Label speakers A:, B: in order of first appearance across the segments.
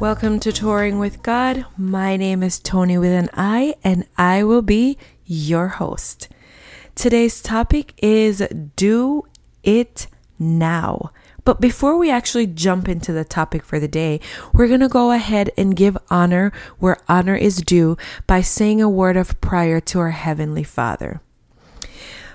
A: Welcome to Touring with God. My name is Toni with an I, and I will be your host. Today's topic is Do It Now. But before we actually jump into the topic for the day, we're going to go ahead and give honor where honor is due by saying a word of prayer to our Heavenly Father.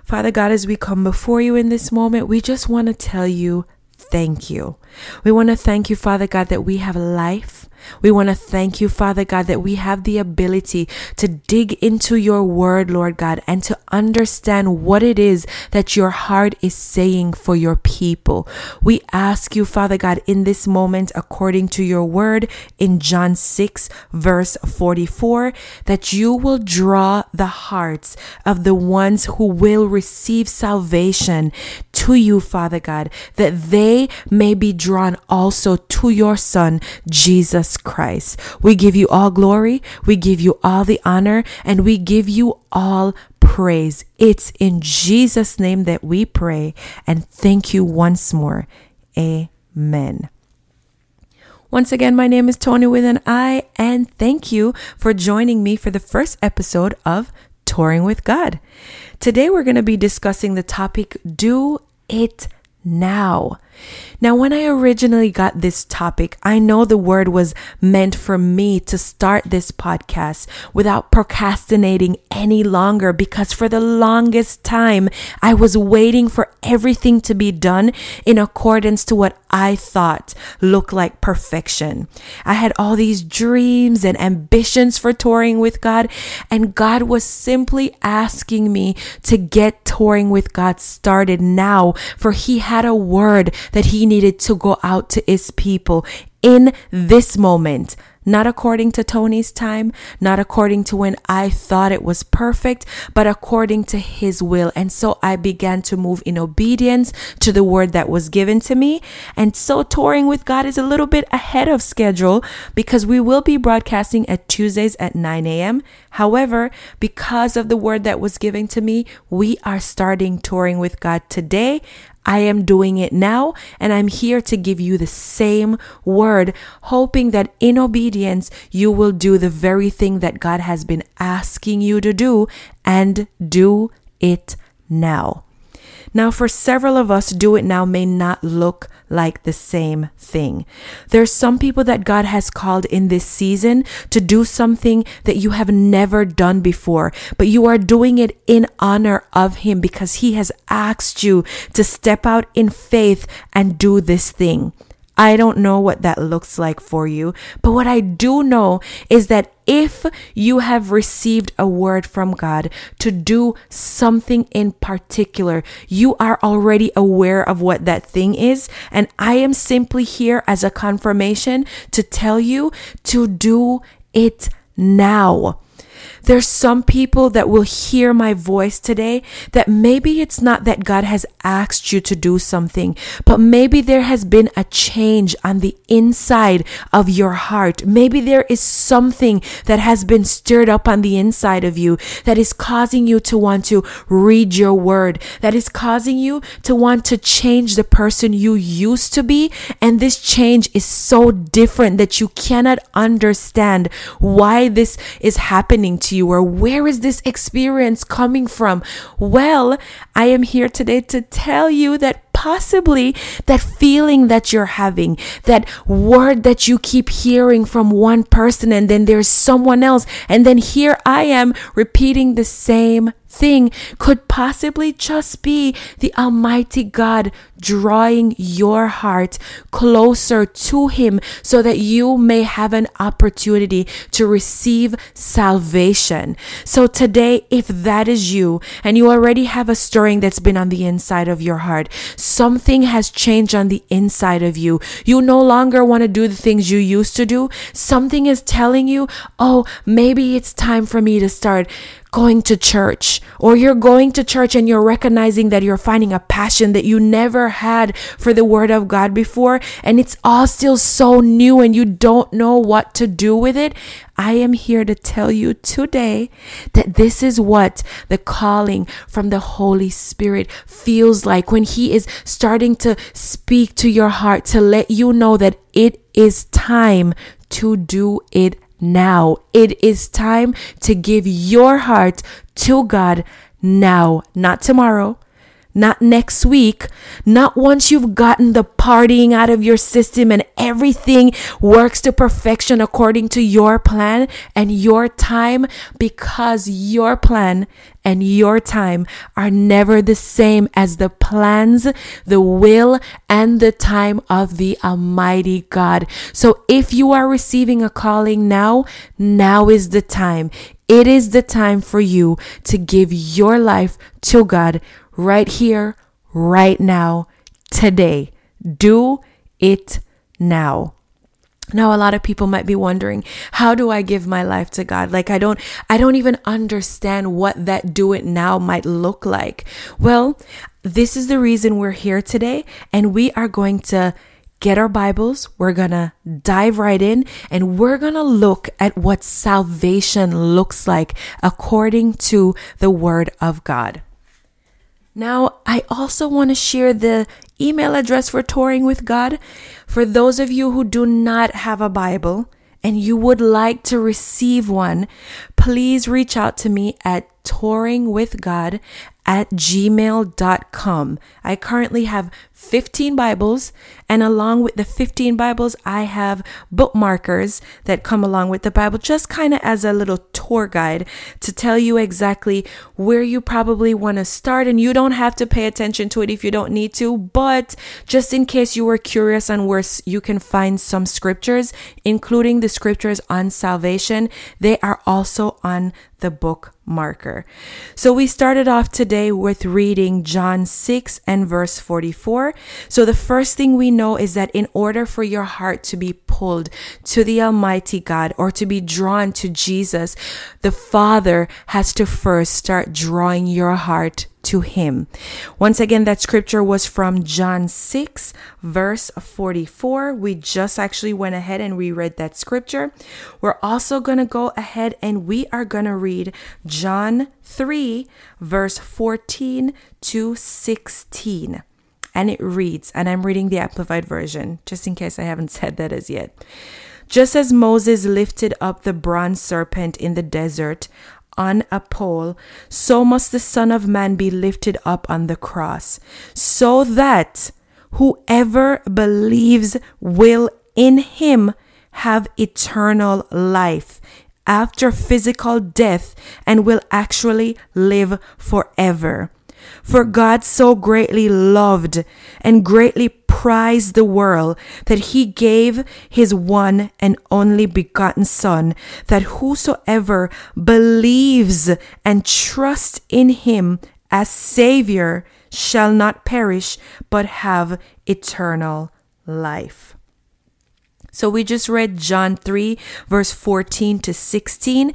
A: Father God, as we come before you in this moment, we just want to tell you thank you. We want to thank you, Father God, that we have life. We want to thank you, Father God, that we have the ability to dig into your word, Lord God, and to understand what it is that your heart is saying for your people. We ask you, Father God, in this moment, according to your word in John 6, verse 44, that you will draw the hearts of the ones who will receive salvation to you, Father God, that they may be drawn also to your Son, Jesus Christ. We give you all glory, we give you all the honor, and we give you all praise. It's in Jesus' name that we pray, and thank you once more. Amen. Once again, my name is Toni with an I, and thank you for joining me for the first episode of Touring with God. Today, we're going to be discussing the topic Do It Now. Now, when I originally got this topic, I know the word was meant for me to start this podcast without procrastinating any longer because for the longest time, I was waiting for everything to be done in accordance to what I thought looked like perfection. I had all these dreams and ambitions for touring with God, and God was simply asking me to get touring with God started now, for He had a word that He needed to go out to his people in this moment. Not according to Toni's time, not according to when I thought it was perfect, but according to his will. And so I began to move in obedience to the word that was given to me. And so touring with God is a little bit ahead of schedule because we will be broadcasting at Tuesdays at 9 a.m. However, because of the word that was given to me, we are starting touring with God today. I am doing it now, and I'm here to give you the same word, hoping that in obedience you will do the very thing that God has been asking you to do and do it now. Now, for several of us, do it now may not look like the same thing. There are some people that God has called in this season to do something that you have never done before, but you are doing it in honor of Him because He has asked you to step out in faith and do this thing. I don't know what that looks like for you, but what I do know is that if you have received a word from God to do something in particular, you are already aware of what that thing is. And I am simply here as a confirmation to tell you to do it now. There's some people that will hear my voice today that maybe it's not that God has asked you to do something, but maybe there has been a change on the inside of your heart. Maybe there is something that has been stirred up on the inside of you that is causing you to want to read your word, that is causing you to want to change the person you used to be. And this change is so different that you cannot understand why this is happening to you or where is this experience coming from? Well, I am here today to tell you that possibly that feeling that you're having, that word that you keep hearing from one person and then there's someone else. And then here I am repeating the same thing could possibly just be the Almighty God drawing your heart closer to Him so that you may have an opportunity to receive salvation. So today, if that is you and you already have a stirring that's been on the inside of your heart, something has changed on the inside of you. You no longer want to do the things you used to do. Something is telling you, oh, maybe it's time for me to start going to church or you're going to church and you're recognizing that you're finding a passion that you never had for the word of God before and it's all still so new and you don't know what to do with it, I am here to tell you today that this is what the calling from the Holy Spirit feels like when He is starting to speak to your heart to let you know that it is time to do it now. It is time to give your heart to God now, not tomorrow, not next week, not once you've gotten the partying out of your system and everything works to perfection according to your plan and your time, because your plan and your time are never the same as the plans, the will, and the time of the Almighty God. So if you are receiving a calling now, now is the time. It is the time for you to give your life to God right here, right now, today. Do it now. Now a lot of people might be wondering, how do I give my life to God? Like I don't I don't even understand what that do it now might look like. Well, this is the reason we're here today and we are going to get our Bibles, we're going to dive right in and we're going to look at what salvation looks like according to the word of God. Now, I also want to share the email address for Touring with God. For those of you who do not have a Bible and you would like to receive one, please reach out to me at touringwithgod at gmail.com. I currently have 15 Bibles, and along with the 15 Bibles, I have bookmarkers that come along with the Bible, just kind of as a little tour guide to tell you exactly where you probably want to start. And you don't have to pay attention to it if you don't need to, but just in case you were curious on where you can find some scriptures, including the scriptures on salvation, they are also on the book marker. So we started off today with reading John 6 and verse 44. So the first thing we know is that in order for your heart to be pulled to the Almighty God or to be drawn to Jesus, the Father has to first start drawing your heart to him. Once again, that scripture was from John 6, verse 44. We just actually went ahead and reread that scripture. We're also going to go ahead and we are going to read John 3, verse 14 to 16. And it reads, and I'm reading the Amplified Version, just in case I haven't said that as yet. Just as Moses lifted up the bronze serpent in the desert on a pole, so must the Son of Man be lifted up on the cross, so that whoever believes will in him have eternal life after physical death and will actually live forever. For God so greatly loved and greatly prized the world that he gave his one and only begotten Son, that whosoever believes and trusts in him as Savior shall not perish, but have eternal life. So we just read John 3, verse 14 to 16.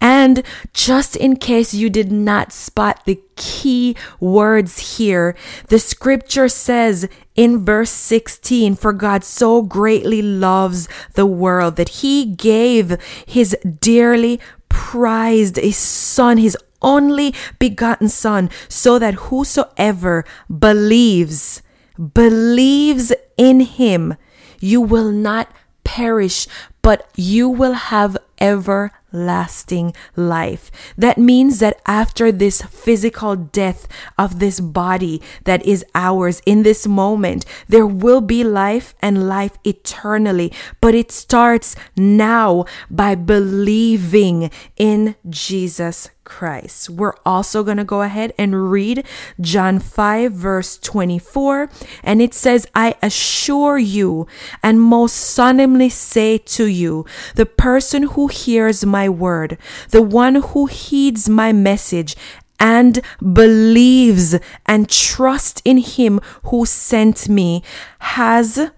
A: And just in case you did not spot the key words here, the scripture says in verse 16, For God so greatly loves the world that he gave his dearly prized a son, his only begotten son, so that whosoever believes, believes in him, you will not perish, but you will have everlasting life. That means that after this physical death of this body that is ours in this moment, there will be life and life eternally. But it starts now by believing in Jesus Christ. We're also going to go ahead and read John 5, verse 24. And it says, I assure you and most solemnly say to you, the person who hears my word, the one who heeds my message, and believes and trusts in him who sent me has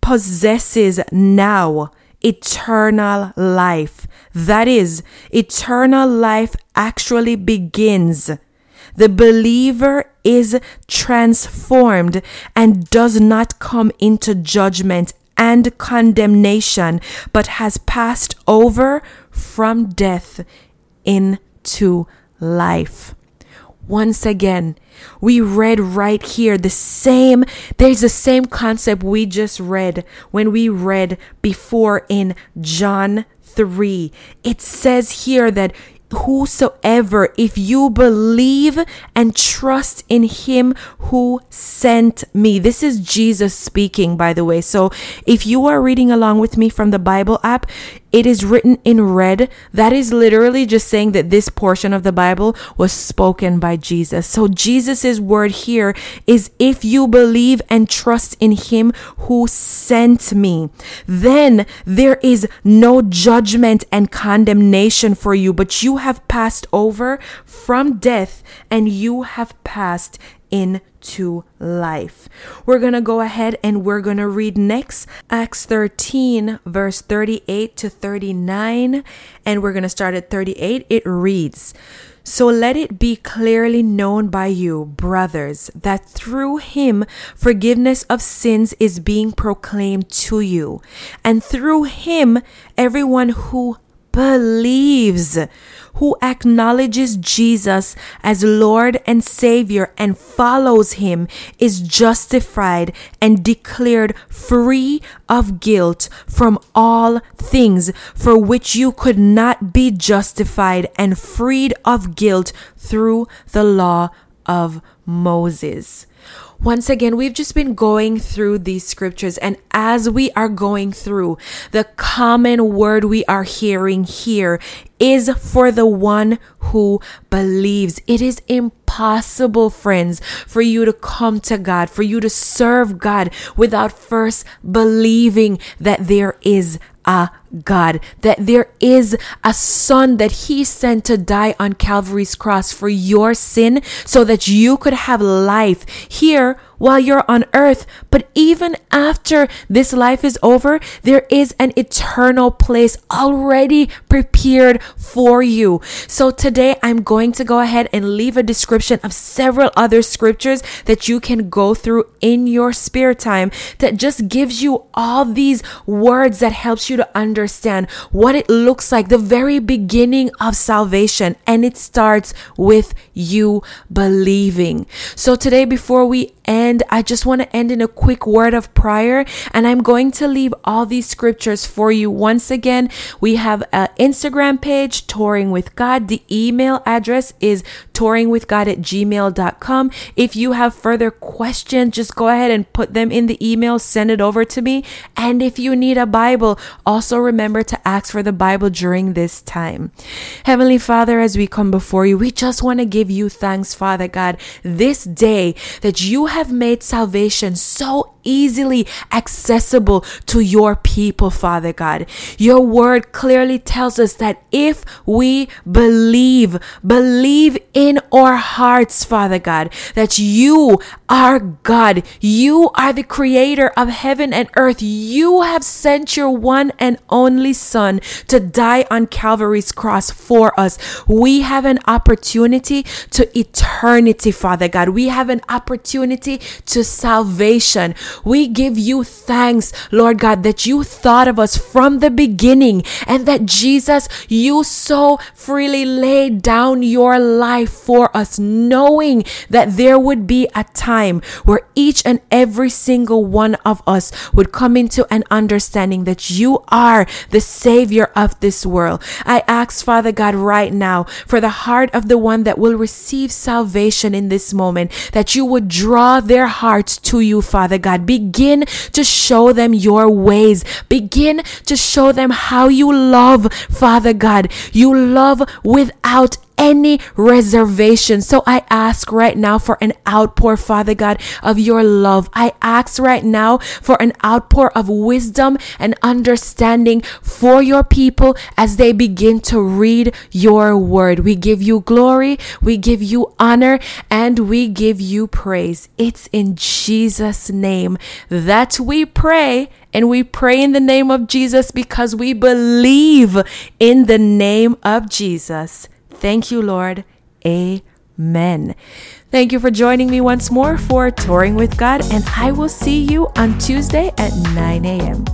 A: possesses now eternal life That is, eternal life actually begins. The believer is transformed and does not come into judgment and condemnation, but has passed over from death into life. Once again, we read right here the same, there's the same concept we just read when we read before in John 3. It says here that whosoever, if you believe and trust in him who sent me. This is Jesus speaking, by the way. So if you are reading along with me from the Bible app, it is written in red. That is literally just saying that this portion of the Bible was spoken by Jesus. So Jesus's word here is if you believe and trust in him who sent me, then there is no judgment and condemnation for you, but you have passed over from death and you have passed into life. We're going to go ahead and we're going to read next Acts 13, verse 38 to 39. And we're going to start at 38. It reads, so let it be clearly known by you, brothers, that through him forgiveness of sins is being proclaimed to you. And through him, everyone who believes who acknowledges Jesus as Lord and Savior and follows Him is justified and declared free of guilt from all things for which you could not be justified and freed of guilt through the law of Moses. Once again, we've just been going through these scriptures, and as we are going through, the common word we are hearing here is for the one who believes. It is impossible, friends, for you to come to God, for you to serve God without first believing that there is a God, that there is a son that he sent to die on Calvary's cross for your sin so that you could have life here while you're on earth. But even after this life is over, there is an eternal place already prepared for you. So today I'm going to go ahead and leave a description of several other scriptures that you can go through in your spare time that just gives you all these words that helps you to understand what it looks like, the very beginning of salvation. And it starts with you believing. So today, before we end, I just want to end in a quick word of prayer. And I'm going to leave all these scriptures for you. Once again, we have an Instagram page, Touring with God. The email address is touringwithgod at gmail.com. If you have further questions, just go ahead and put them in the email, send it over to me. And if you need a Bible, also remember to ask for the Bible during this time. Heavenly Father, as we come before you, we just want to give you thanks, Father God, this day that you have made salvation so easily accessible to your people, Father God. Your word clearly tells us that if we believe, believe in our hearts, Father God, that you are God, you are the creator of heaven and earth. You have sent your one and only Son to die on Calvary's cross for us. We have an opportunity to eternity, Father God. We have an opportunity to salvation. We give you thanks, Lord God, that you thought of us from the beginning and that Jesus, you so freely laid down your life for us, knowing that there would be a time where each and every single one of us would come into an understanding that you are the Savior of this world. I ask, Father God, right now for the heart of the one that will receive salvation in this moment, that you would draw their hearts to you, Father God. Begin to show them your ways. Begin to show them how you love, Father God. You love without any reservation. So I ask right now for an outpour, Father God, of your love. I ask right now for an outpour of wisdom and understanding for your people as they begin to read your word. We give you glory, we give you honor, and we give you praise. It's in Jesus' name that we pray. And we pray in the name of Jesus because we believe in the name of Jesus. Thank you, Lord. Amen. Thank you for joining me once more for Touring with God, and I will see you on Tuesday at 9 a.m.